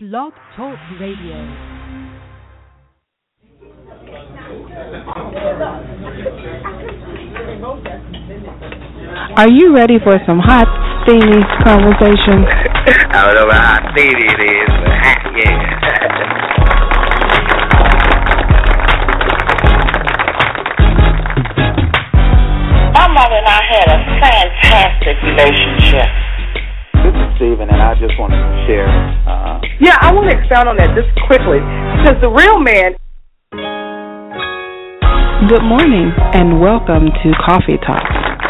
Blog Talk Radio. Are you ready for some hot, steamy conversation? I don't know how steamy it is, but hot, yeah. My mother and I had a fantastic relationship. This is and I just wanted to share. Uh, Yeah, I want to expound on that just quickly because the real man Good morning and welcome to Coffee Talk.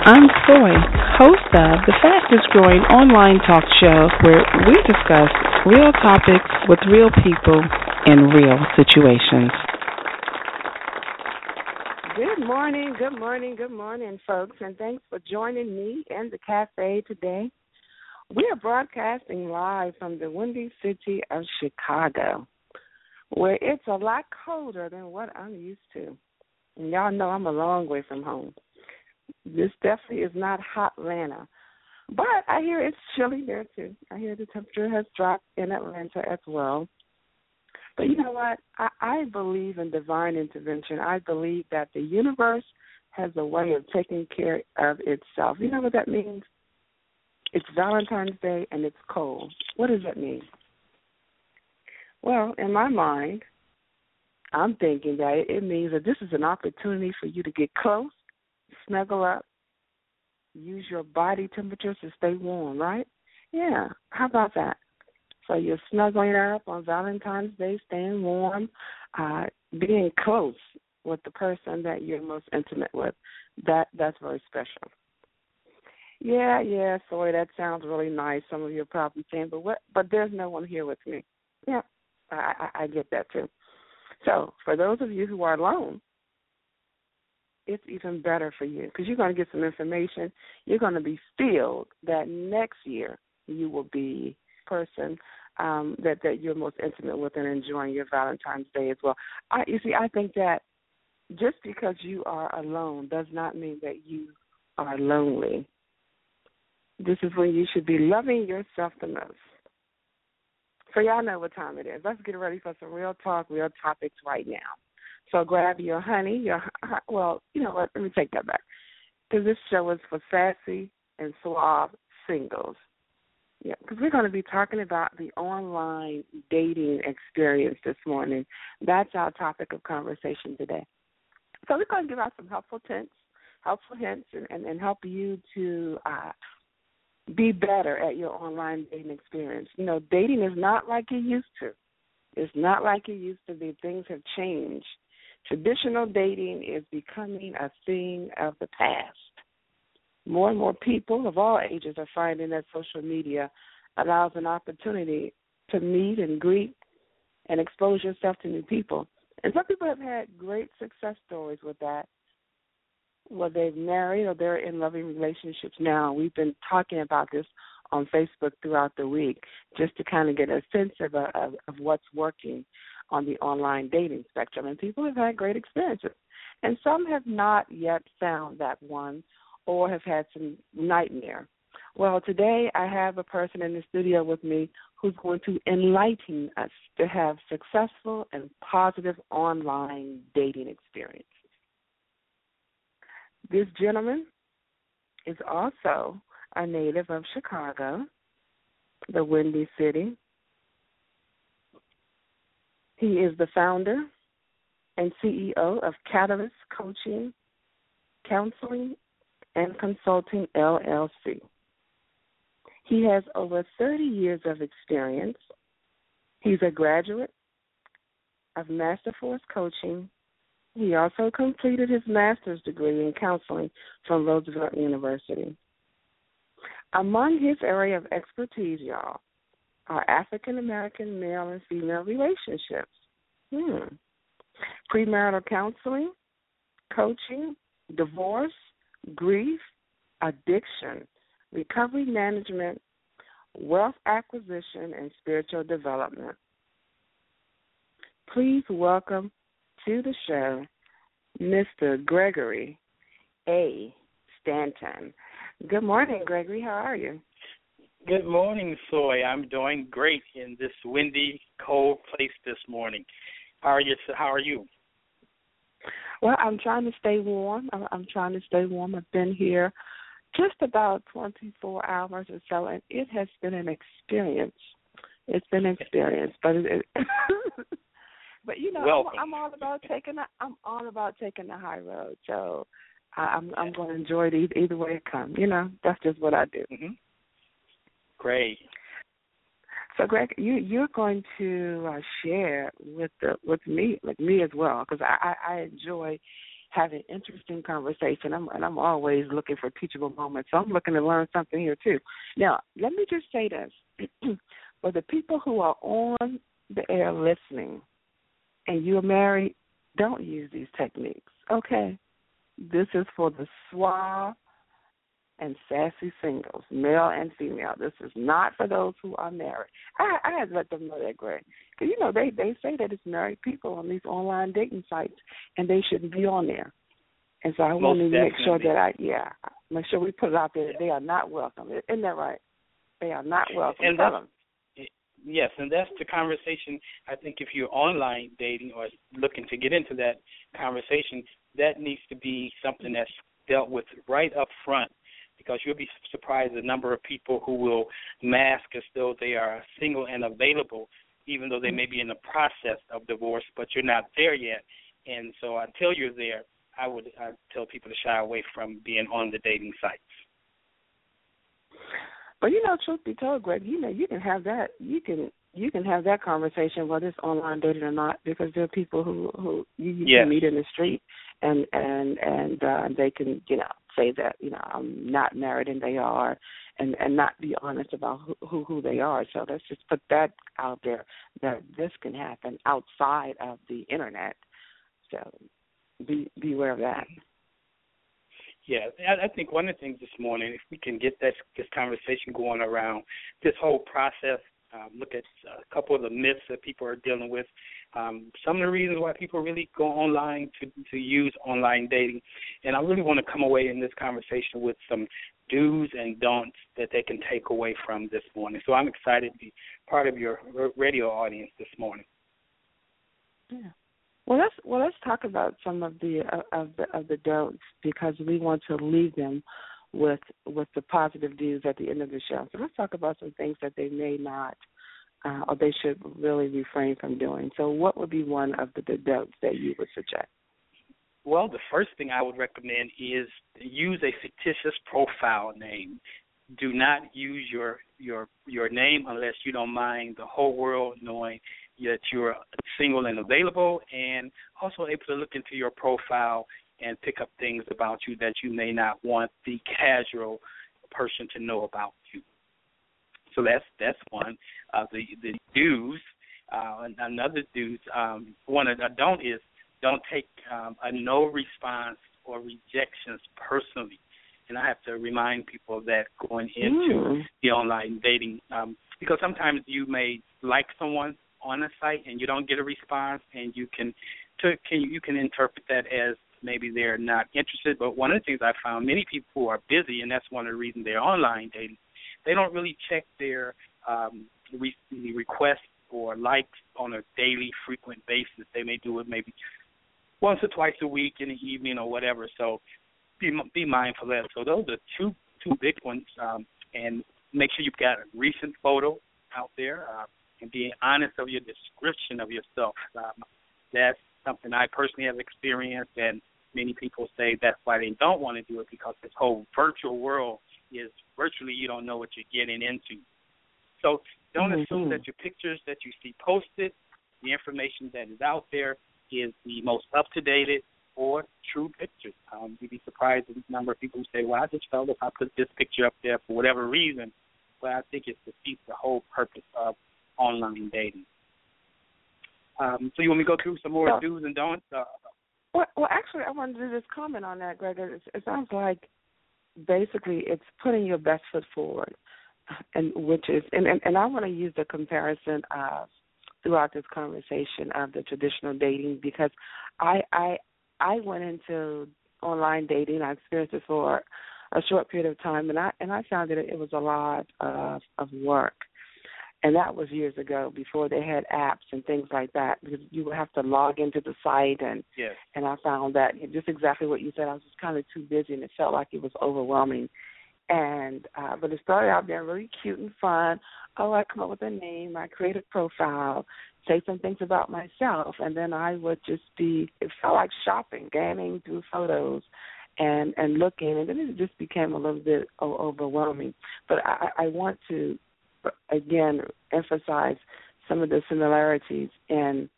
I'm Soy, host of the fastest growing online talk show where we discuss real topics with real people in real situations. Good morning, good morning, good morning, folks, and thanks for joining me and the cafe today. We are broadcasting live from the windy city of Chicago, where it's a lot colder than what I'm used to. And y'all know I'm a long way from home. This definitely is not hot Atlanta. But I hear it's chilly there too. I hear the temperature has dropped in Atlanta as well. But you know what? I, I believe in divine intervention. I believe that the universe has a way of taking care of itself. You know what that means? It's Valentine's Day and it's cold. What does that mean? Well, in my mind, I'm thinking that it means that this is an opportunity for you to get close, snuggle up, use your body temperature to stay warm, right? Yeah. How about that? So you're snuggling up on Valentine's Day, staying warm, uh, being close with the person that you're most intimate with. That that's very special. Yeah, yeah, sorry, that sounds really nice. Some of you are probably but what? But there's no one here with me. Yeah, I, I, I get that too. So for those of you who are alone, it's even better for you because you're going to get some information. You're going to be filled that next year you will be person um, that that you're most intimate with and enjoying your Valentine's Day as well. I you see, I think that just because you are alone does not mean that you are lonely. This is when you should be loving yourself the most. So y'all know what time it is. Let's get ready for some real talk, real topics right now. So grab your honey, your well, you know what? Let me take that back because this show is for sassy and suave singles. Yeah, because we're going to be talking about the online dating experience this morning. That's our topic of conversation today. So we're going to give out some helpful hints, helpful hints, and, and, and help you to uh, be better at your online dating experience. You know, dating is not like it used to. It's not like it used to be. Things have changed. Traditional dating is becoming a thing of the past. More and more people of all ages are finding that social media allows an opportunity to meet and greet and expose yourself to new people. And some people have had great success stories with that. Whether they've married or they're in loving relationships now. We've been talking about this on Facebook throughout the week just to kind of get a sense of, uh, of, of what's working on the online dating spectrum. And people have had great experiences. And some have not yet found that one or have had some nightmare. Well, today I have a person in the studio with me who's going to enlighten us to have successful and positive online dating experiences. This gentleman is also a native of Chicago, the Windy City. He is the founder and CEO of Catalyst Coaching, Counseling, and Consulting LLC. He has over 30 years of experience. He's a graduate of Master Force Coaching. He also completed his master's degree in counseling from Roosevelt University. Among his area of expertise, y'all, are African American male and female relationships, hmm. premarital counseling, coaching, divorce, grief, addiction, recovery management, wealth acquisition, and spiritual development. Please welcome to the show Mr. Gregory A. Stanton. Good morning, Gregory. How are you? Good morning, Soy. I'm doing great in this windy, cold place this morning. How are you? How are you? Well, I'm trying to stay warm. I'm trying to stay warm. I've been here just about 24 hours or so, and it has been an experience. It's been an experience, but it, but you know, I'm, I'm, all about taking. the, I'm all about taking the high road. So I, I'm I'm going to enjoy it either, either way it comes. You know, that's just what I do. Mm-hmm. Great. So, Greg, you you're going to uh, share with the with me with me as well because I, I I enjoy having interesting conversation. I'm and I'm always looking for teachable moments. So I'm looking to learn something here too. Now, let me just say this: for the people who are on the air listening, and you're married, don't use these techniques. Okay, this is for the suave and sassy singles, male and female. This is not for those who are married. I, I had to let them know that, Greg, because you know they they say that it's married people on these online dating sites, and they shouldn't be on there. And so I want to make sure that I yeah make sure we put it out there that they are not welcome. Isn't that right? They are not welcome. And. Yes, and that's the conversation. I think if you're online dating or looking to get into that conversation, that needs to be something that's dealt with right up front because you'll be surprised the number of people who will mask as though they are single and available, even though they may be in the process of divorce, but you're not there yet. And so until you're there, I would I tell people to shy away from being on the dating sites. But you know, truth be told, Greg, you know you can have that. You can you can have that conversation whether it's online dating or not, because there are people who who you, you yes. can meet in the street and and and uh, they can you know say that you know I'm not married and they are, and and not be honest about who who, who they are. So let's just put that out there that this can happen outside of the internet. So be beware of that. Yeah, I think one of the things this morning, if we can get this this conversation going around this whole process um, look at a couple of the myths that people are dealing with, um, some of the reasons why people really go online to to use online dating, and I really want to come away in this conversation with some do's and don'ts that they can take away from this morning. So I'm excited to be part of your radio audience this morning. Yeah. Well, let's well let's talk about some of the uh, of the of the don'ts because we want to leave them with with the positive views at the end of the show. So let's talk about some things that they may not uh, or they should really refrain from doing. So what would be one of the, the don'ts that you would suggest? Well, the first thing I would recommend is use a fictitious profile name. Do not use your your your name unless you don't mind the whole world knowing that you're single and available, and also able to look into your profile and pick up things about you that you may not want the casual person to know about you. So that's that's one. Uh, the the do's, uh, another do's. Um, one of the don't is don't take um, a no response or rejections personally. And I have to remind people of that going into mm. the online dating um, because sometimes you may like someone on a site and you don't get a response, and you can to, can you can interpret that as maybe they're not interested. But one of the things I found, many people who are busy, and that's one of the reasons they're online dating, they don't really check their um, re- requests or likes on a daily, frequent basis. They may do it maybe once or twice a week in the evening or whatever. So be be mindful of that. So those are two two big ones, um, and make sure you've got a recent photo out there, uh, and being honest of your description of yourself. Um, that's something I personally have experienced, and many people say that's why they don't want to do it because this whole virtual world is virtually you don't know what you're getting into. So don't mm-hmm. assume that your pictures that you see posted, the information that is out there, is the most up to date or true pictures. Um, you'd be surprised at the number of people who say, "Well, I just felt if I put this picture up there for whatever reason." But I think it defeats the whole purpose of online dating. Um, so you want me to go through some more do's and don'ts? Uh, well, well, actually, I wanted to just comment on that, Greg. It, it sounds like basically it's putting your best foot forward, and which is, and and, and I want to use the comparison of throughout this conversation of the traditional dating because I I I went into online dating. I experienced it for a short period of time, and I and I found that it was a lot of of work and that was years ago before they had apps and things like that because you would have to log into the site and yes. and I found that just exactly what you said I was just kind of too busy and it felt like it was overwhelming. And uh but it started out being really cute and fun. Oh I come up with a name I create a profile say some things about myself and then I would just be it felt like shopping gaming through photos and and looking. And then it just became a little bit overwhelming. But I I want to again emphasize some of the similarities in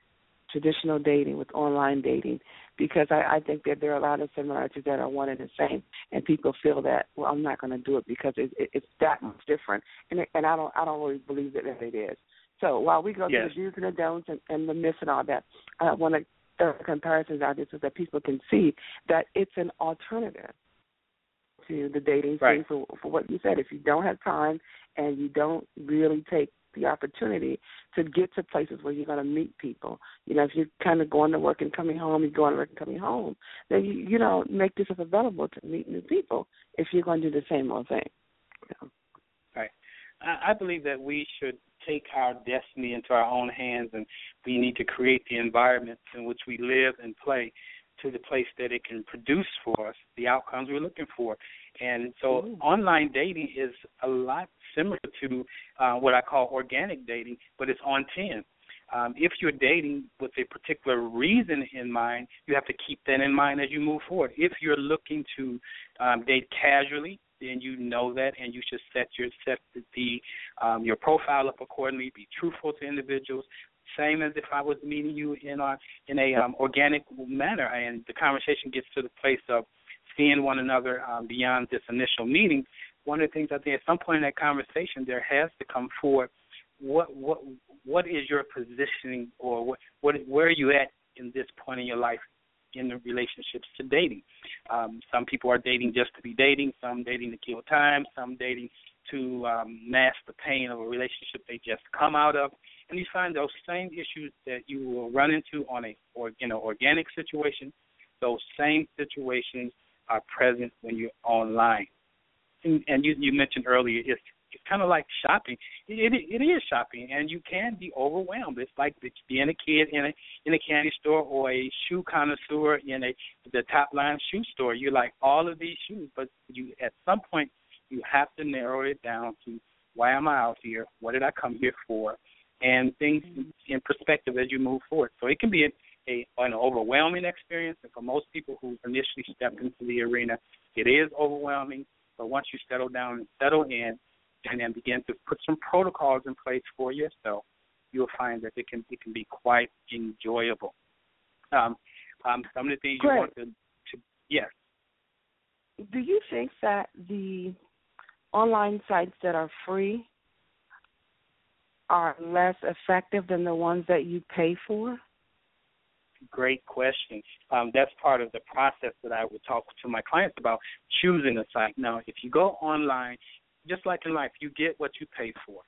traditional dating with online dating because I, I think that there are a lot of similarities that are one and the same, and people feel that well, I'm not going to do it because it, it, it's that much different, and it, and I don't I don't really believe that it is. So while we go yes. through the do's and the don'ts and, and the myths and all that, I want to throw comparisons out there so that people can see that it's an alternative to the dating right. scene for for what you said. If you don't have time and you don't really take the opportunity to get to places where you're going to meet people. You know, if you're kind of going to work and coming home, you're going to work and coming home, then you you know make yourself available to meet new people if you're going to do the same old thing. You know. Right. I, I believe that we should take our destiny into our own hands, and we need to create the environment in which we live and play to the place that it can produce for us the outcomes we're looking for. And so Ooh. online dating is a lot similar to uh, what I call organic dating, but it's on 10. Um, if you're dating with a particular reason in mind, you have to keep that in mind as you move forward. If you're looking to um, date casually, then you know that, and you should set your set the um, your profile up accordingly. Be truthful to individuals. Same as if I was meeting you in a in a um, organic manner, and the conversation gets to the place of seeing one another um, beyond this initial meeting, one of the things I think at some point in that conversation there has to come forward what what what is your positioning or what what where are you at in this point in your life in the relationships to dating. Um, some people are dating just to be dating, some dating to kill time, some dating to um, mask the pain of a relationship they just come out of. And you find those same issues that you will run into on a or you know organic situation, those same situations are present when you're online. And, and you, you mentioned earlier, it's it's kind of like shopping. It, it it is shopping, and you can be overwhelmed. It's like being a kid in a in a candy store or a shoe connoisseur in a the top line shoe store. You like all of these shoes, but you at some point you have to narrow it down to why am I out here? What did I come here for? And things in perspective as you move forward. So it can be a a an overwhelming experience, and for most people who initially step into the arena, it is overwhelming. But once you settle down and settle in, and then begin to put some protocols in place for yourself, you'll find that it can it can be quite enjoyable. Um, um, some of the things Great. you want to, to yes. Do you think that the online sites that are free are less effective than the ones that you pay for? great question. Um, that's part of the process that I would talk to my clients about choosing a site. Now, if you go online, just like in life, you get what you pay for.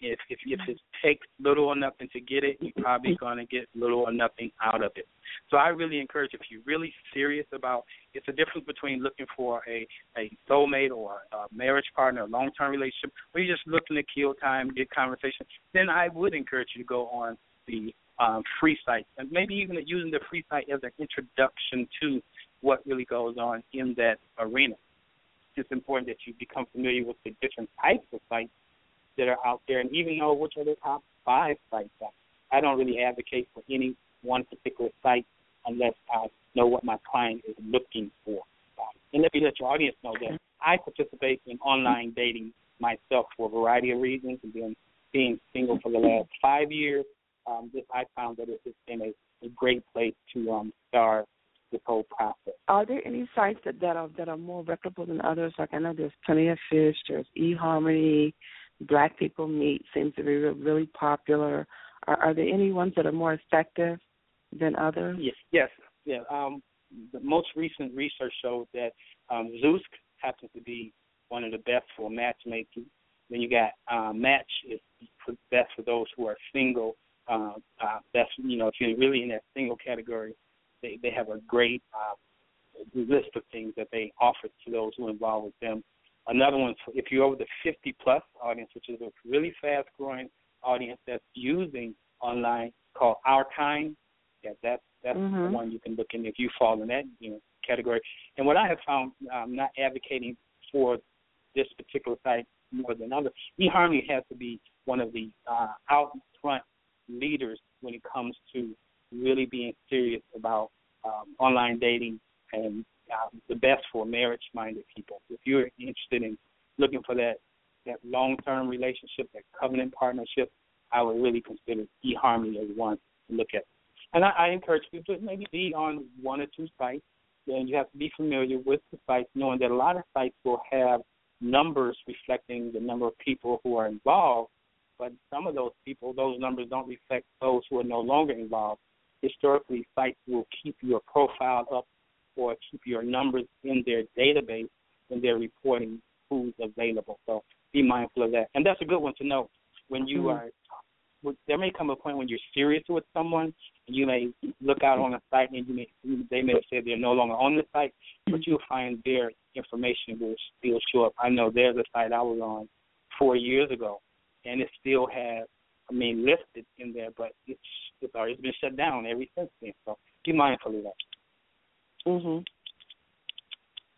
If if if it takes little or nothing to get it, you're probably going to get little or nothing out of it. So I really encourage if you're really serious about it's a difference between looking for a a soulmate or a marriage partner, a long term relationship, or you're just looking to kill time, get conversation. Then I would encourage you to go on the um, free site, and maybe even using the free site as an introduction to what really goes on in that arena. It's important that you become familiar with the different types of sites that are out there, and even know which are the top five sites. I don't really advocate for any one particular site unless I know what my client is looking for. And let me let your audience know that I participate in online dating myself for a variety of reasons, and been being single for the last five years um, this I found that it, has been a, a great place to um, start this whole process. Are there any sites that, that are that are more reputable than others? Like I know there's Plenty of Fish, there's eHarmony, Black People Meet seems to be really popular. Are, are there any ones that are more effective than others? Yes, yes, yeah. Um, the most recent research showed that um, Zoosk happens to be one of the best for matchmaking. Then you got um, Match is best for those who are single uh, uh, you know if you're really in that single category, they they have a great uh, list of things that they offer to those who are involved with them. Another one, if you're over the 50 plus audience, which is a really fast growing audience that's using online, called Our Kind. Yeah, that's that's mm-hmm. the one you can look in if you fall in that you know category. And what I have found, I'm not advocating for this particular site more than others. eHarmony has to be one of the uh, out front leaders when it comes to really being serious about um, online dating and um, the best for marriage-minded people. If you're interested in looking for that that long-term relationship, that covenant partnership, I would really consider eHarmony as one to look at. And I, I encourage people to maybe be on one or two sites, and you have to be familiar with the sites, knowing that a lot of sites will have numbers reflecting the number of people who are involved, but some of those people, those numbers don't reflect those who are no longer involved. Historically, sites will keep your profile up or keep your numbers in their database when they're reporting who's available. So be mindful of that. And that's a good one to know when you mm-hmm. are. There may come a point when you're serious with someone, and you may look out on a site, and you may they may say they're no longer on the site, but you'll find their information will still show up. I know there's a site I was on four years ago, and it still has, I mean, listed in there, but it's it's already been shut down ever since then. So be mindful of that. Mhm.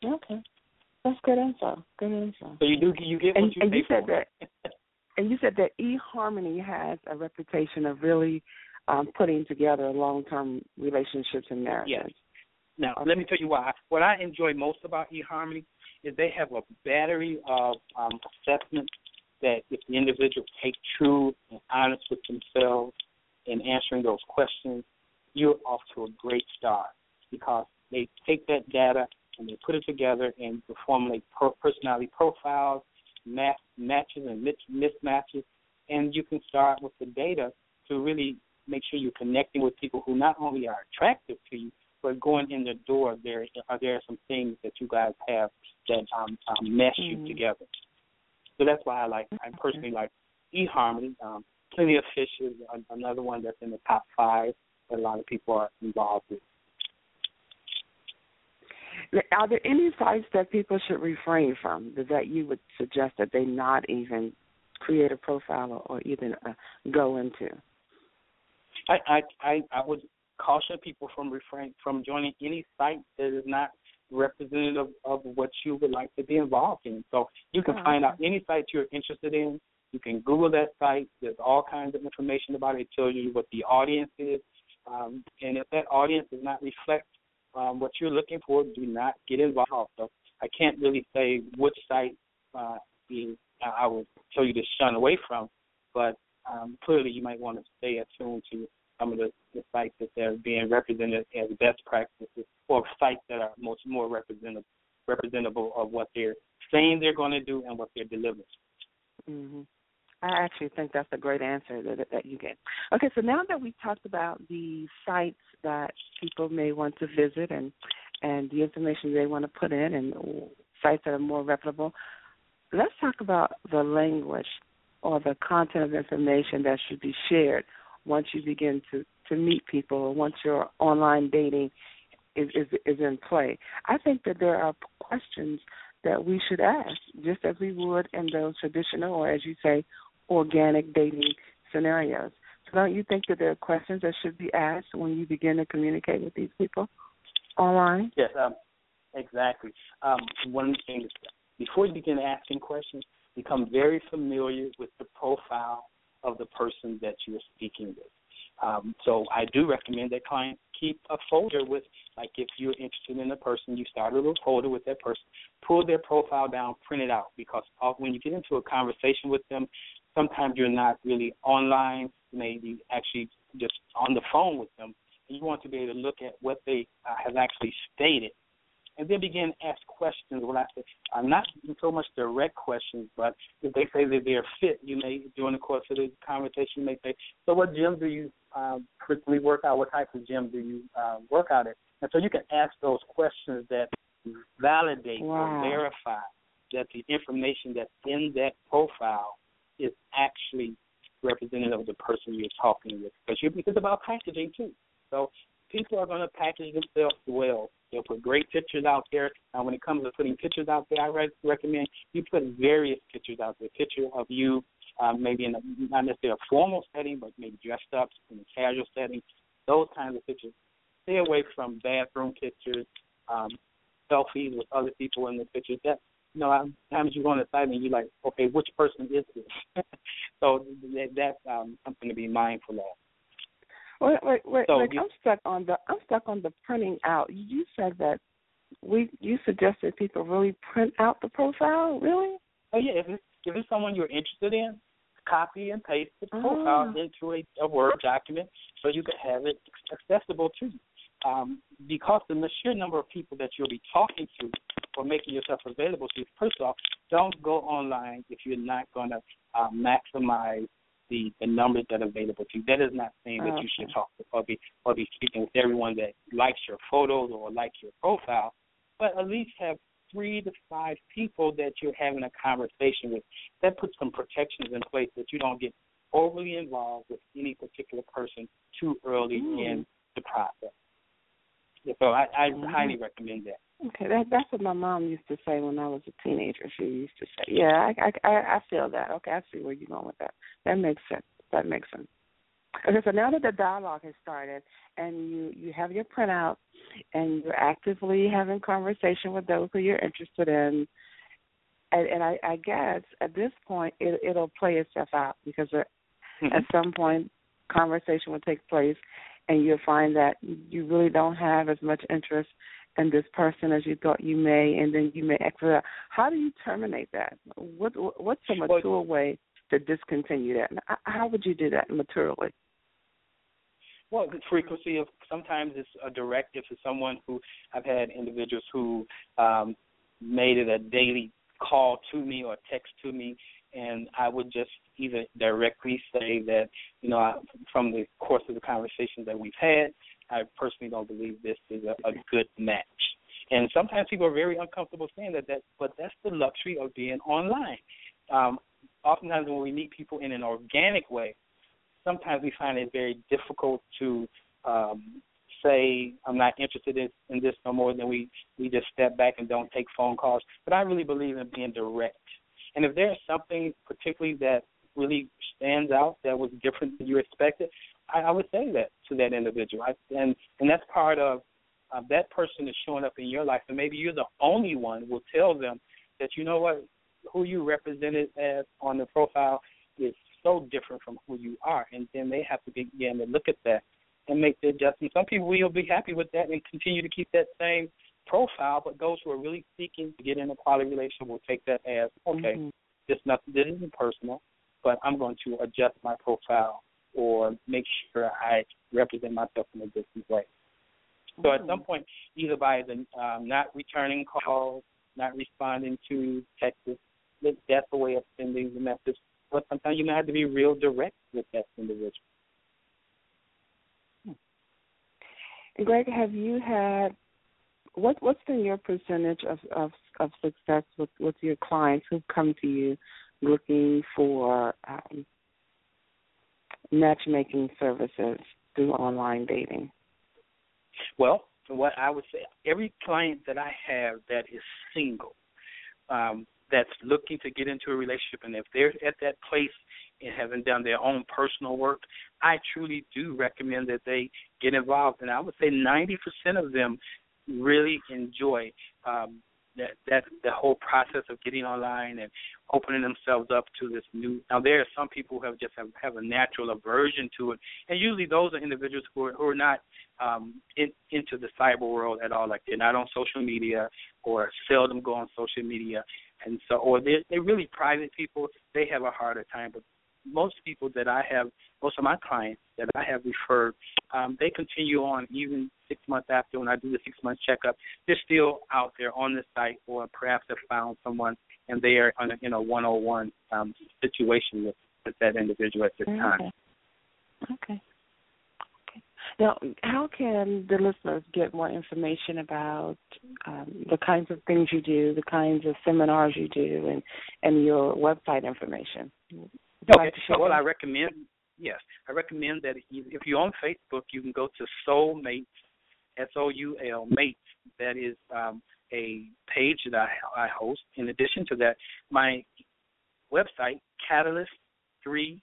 Okay, that's good info. Good info. So you do you get and, what you and pay you said for. that, and you said that eHarmony has a reputation of really um, putting together long-term relationships and marriages. Yes. Now, let me tell you why. What I enjoy most about eHarmony is they have a battery of um, assessments that if the individual take true and honest with themselves in answering those questions, you're off to a great start because they take that data and they put it together and formulate personality profiles, match, matches and mismatches, and you can start with the data to really make sure you're connecting with people who not only are attractive to you, but going in the door, there are there some things that you guys have that um, um mesh mm-hmm. you together. So that's why I like I personally like eHarmony. Um, Plenty of Fish is another one that's in the top five that a lot of people are involved with. Are there any sites that people should refrain from that you would suggest that they not even create a profile or even uh, go into? I, I I I would caution people from refrain from joining any site that is not representative of what you would like to be involved in. So you can oh, find okay. out any site you're interested in. You can Google that site. There's all kinds of information about it. It tells you what the audience is. Um, and if that audience does not reflect um, what you're looking for, do not get involved. So I can't really say which site uh, being, I would tell you to shun away from, but um, clearly you might want to stay attuned to some of the, the sites that they're being represented as best practices or sites that are most more representative representable of what they're saying they're going to do and what they're delivering. Mm-hmm. I actually think that's a great answer that that you get. Okay, so now that we talked about the sites that people may want to visit and and the information they want to put in and sites that are more reputable, let's talk about the language or the content of information that should be shared once you begin to to meet people or once your online dating is is, is in play. I think that there are questions that we should ask, just as we would in those traditional, or as you say, organic dating scenarios. So don't you think that there are questions that should be asked when you begin to communicate with these people online? Yes, um, exactly. Um, one of the things before you begin asking questions, become very familiar with the profile of the person that you're speaking with. Um, so I do recommend that clients keep a folder with, like if you're interested in a person, you start a little folder with that person, pull their profile down, print it out, because when you get into a conversation with them, sometimes you're not really online, maybe actually just on the phone with them. And you want to be able to look at what they uh, have actually stated and then begin to ask questions. What I say, I'm not so much direct questions, but if they say that they're fit, you may, during the course of the conversation, you may say, "So, what gym do you um, frequently work out? What type of gym do you uh, work out at?" And so you can ask those questions that validate wow. or verify that the information that's in that profile is actually representative of the person you're talking with. Because it's about packaging too. So people are going to package themselves well They'll put great pictures out there. Now, when it comes to putting pictures out there, I re- recommend you put various pictures out there. Picture of you, um, maybe in a, not necessarily a formal setting, but maybe dressed up in a casual setting. Those kinds of pictures. Stay away from bathroom pictures, um, selfies with other people in the pictures. That you know, sometimes you go on the site and you're like, okay, which person is this? so that, that's um, something to be mindful of. Wait, wait, wait, So wait. you- I'm stuck on the I'm stuck on the printing out. You said that we you suggested people really print out the profile, really? Oh yeah, if it's if it's someone you're interested in, copy and paste the Oh. profile into a, a Word document so you can have it accessible to you. Um, because the sheer number of people that you'll be talking to or making yourself available to, first off, don't go online if you're not going to uh, maximize the, the numbers that are available to you. That is not saying that you should talk to or be or be speaking with everyone that likes your photos or likes your profile, but at least have three to five people that you're having a conversation with. That puts some protections in place that you don't get overly involved with any particular person too early Mm. in the process. So I, I Mhm. highly recommend that. Okay, that that's what my mom used to say when I was a teenager. She used to say, "Yeah, I I I feel that. Okay, I see where you're going with that. That makes sense. That makes sense." Okay, so now that the dialogue has started and you you have your printout and you're actively having conversation with those who you're interested in, and, and I, I guess at this point it, it'll play itself out because at at some point conversation will take place and you'll find that you really don't have as much interest in this person as you thought you may and then you may exit out. How do you terminate that? What what's a mature way to discontinue that? How would you do that maturely? Well, the frequency of sometimes it's a directive to someone who I've had individuals who um, made it a daily call to me or text to me, and I would just either directly say that you know I, from the course of the conversations that we've had, I personally don't believe this is a, a good match. And sometimes people are very uncomfortable saying that, that but that's the luxury of being online. Um, oftentimes when we meet people in an organic way, sometimes we find it very difficult to um, say I'm not interested in, in this no more. Then we we just step back and don't take phone calls. But I really believe in being direct. And if there's something particularly that really stands out that was different than you expected, I, I would say that to that individual. I, and and that's part of uh, that person is showing up in your life, and maybe you're the only one will tell them that you know what, who you represented as on the profile is so different from who you are, and then they have to begin to look at that and make the adjustment. Some people will be happy with that and continue to keep that same profile, but those who are really seeking to get in a quality relationship will take that as okay, Mhm. this nothing this isn't personal, but I'm going to adjust my profile or make sure I represent myself in a different way. So at some point, either by the um, not returning calls, not responding to texts, that- that's a way of sending the message. But sometimes you may have to be real direct with that individual. And Greg, have you had what what's been your percentage of of, of success with with your clients who come to you looking for um, matchmaking services through online dating? Well, what I would say, every client that I have that is single, um, that's looking to get into a relationship, and if they're at that place and haven't done their own personal work, I truly do recommend that they get involved. And I would say 90% of them really enjoy um, that that the whole process of getting online and opening themselves up to this new. Now there are some people who have just have, have a natural aversion to it, and usually those are individuals who are, who are not um, in, into the cyber world at all. Like they're not on social media or seldom go on social media, and so or they're they're really private people. They have a harder time, but most people that I have, most of my clients that I have referred, um, they continue on even six months after when I do the six month checkup. They're still out there on the site, or perhaps have found someone and they are on a, in a one on one um situation with, with that individual at this time. Okay. Okay. Okay. Now, how can the listeners get more information about um, the kinds of things you do, the kinds of seminars you do, and and your website information? Would Okay. like to share So what? I recommend, yes, I recommend that if if you're on Facebook, you can go to Soulmates S O U L Mates. That is um, a page that I, I host. In addition to that, my website Catalyst3C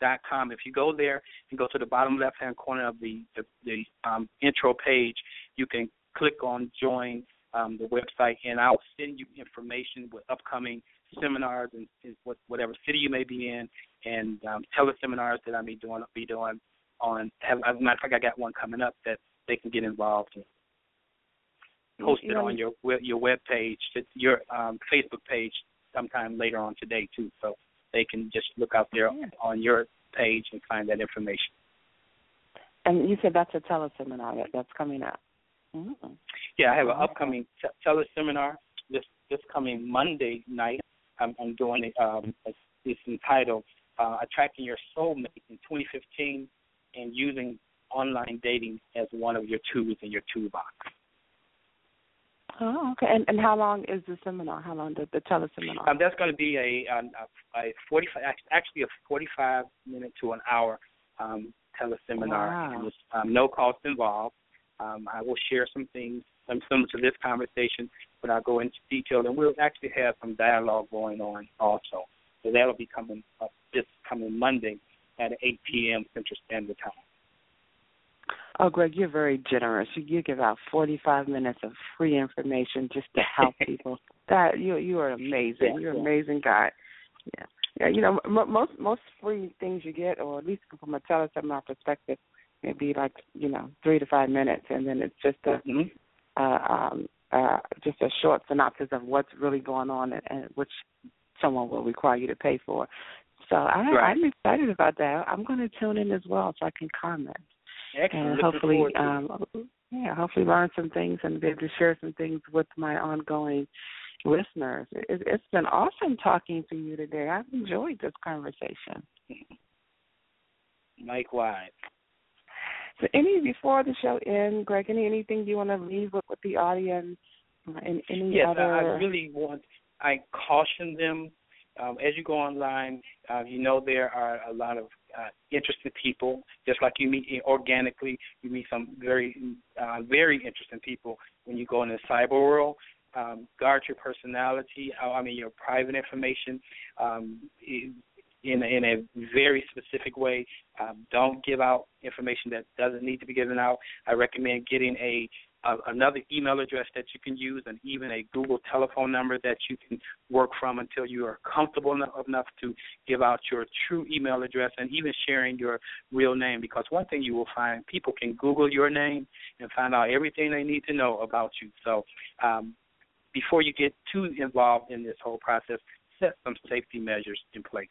dot com. If you go there and go to the bottom left hand corner of the the, the um, intro page, you can click on join um, the website, and I'll send you information with upcoming seminars and, and what, whatever city you may be in, and um, teleseminars that I may doing be doing on. Have, as a matter of fact, I got one coming up that they can get involved in. Post it on your your web page, your um, Facebook page, sometime later on today too. So they can just look out there yeah. on your page and find that information. And you said that's a teleseminar that, that's coming up. Mm-hmm. Yeah, I have an upcoming t- teleseminar this this coming Monday night. I'm, I'm doing it. Um, it's entitled uh, "Attracting Your Soulmate in 2015 and Using Online Dating as One of Your Tools in Your Toolbox." Oh, okay. And and how long is the seminar? How long the the teleseminar? Um, that's going to be a a, a forty five actually a forty five minute to an hour um, teleseminar. Wow. With, um, no cost involved. Um, I will share some things some similar to this conversation, but I'll go into detail, and we'll actually have some dialogue going on also. So that'll be coming up this coming Monday at 8 p.m. Central Standard Time. Oh, Greg, you're very generous. You, you give out 45 minutes of free information just to help people. That you you are amazing. You're an amazing guy. Yeah, yeah. You know, m- most most free things you get, or at least from a teleseminar perspective, maybe like you know three to five minutes, and then it's just a mm-hmm. uh, um, uh, just a short synopsis of what's really going on, and, and which someone will require you to pay for. So I, right. I'm excited about that. I'm going to tune in as well so I can comment. Excellent. And hopefully, um, yeah, hopefully learn some things and be able to share some things with my ongoing listeners. It, it's been awesome talking to you today. I've enjoyed this conversation. Likewise. So, any before the show ends, Greg, any anything you want to leave with, with the audience? Uh, and any yes, other... I really want. I caution them um, as you go online. Uh, you know there are a lot of uh, interesting people, just like you meet organically. You meet some very, uh, very interesting people when you go in the cyber world. Um, guard your personality. I mean, your private information. Um, in a, in a very specific way. Um, don't give out information that doesn't need to be given out. I recommend getting a uh, another email address that you can use, and even a Google telephone number that you can work from until you are comfortable enough, enough to give out your true email address, and even sharing your real name. Because one thing you will find, people can Google your name and find out everything they need to know about you. So, um, before you get too involved in this whole process, set some safety measures in place.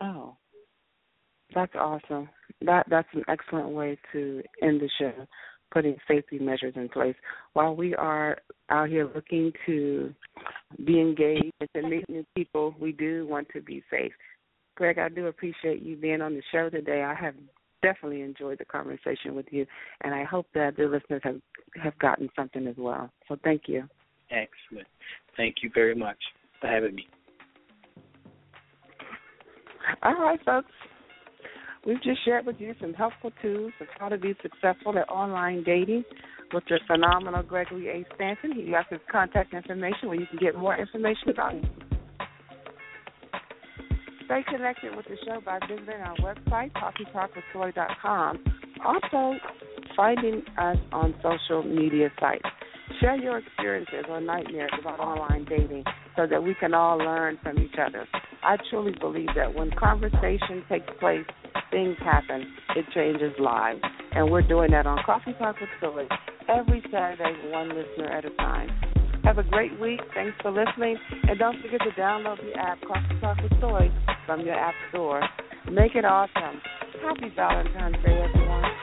Oh, that's awesome. That that's an excellent way to end the show putting safety measures in place. While we are out here looking to be engaged and to meet new people, we do want to be safe. Greg, I do appreciate you being on the show today. I have definitely enjoyed the conversation with you, and I hope that the listeners have have gotten something as well. So thank you. Excellent. Thank you very much for having me. All right, folks. We've just shared with you some helpful tools of how to be successful at online dating with the phenomenal Gregory A. Stanton. He has his contact information where you can get more information about him. Stay connected with the show by visiting our website, coffeetalkwithsoy.com. Also, finding us on social media sites. Share your experiences or nightmares about online dating so that we can all learn from each other. I truly believe that when conversation takes place, things happen. It changes lives. And we're doing that on Coffee Talk with Soy every Saturday, one listener at a time. Have a great week. Thanks for listening. And don't forget to download the app Coffee Talk with Soy from your app store. Make it awesome. Happy Valentine's Day, everyone.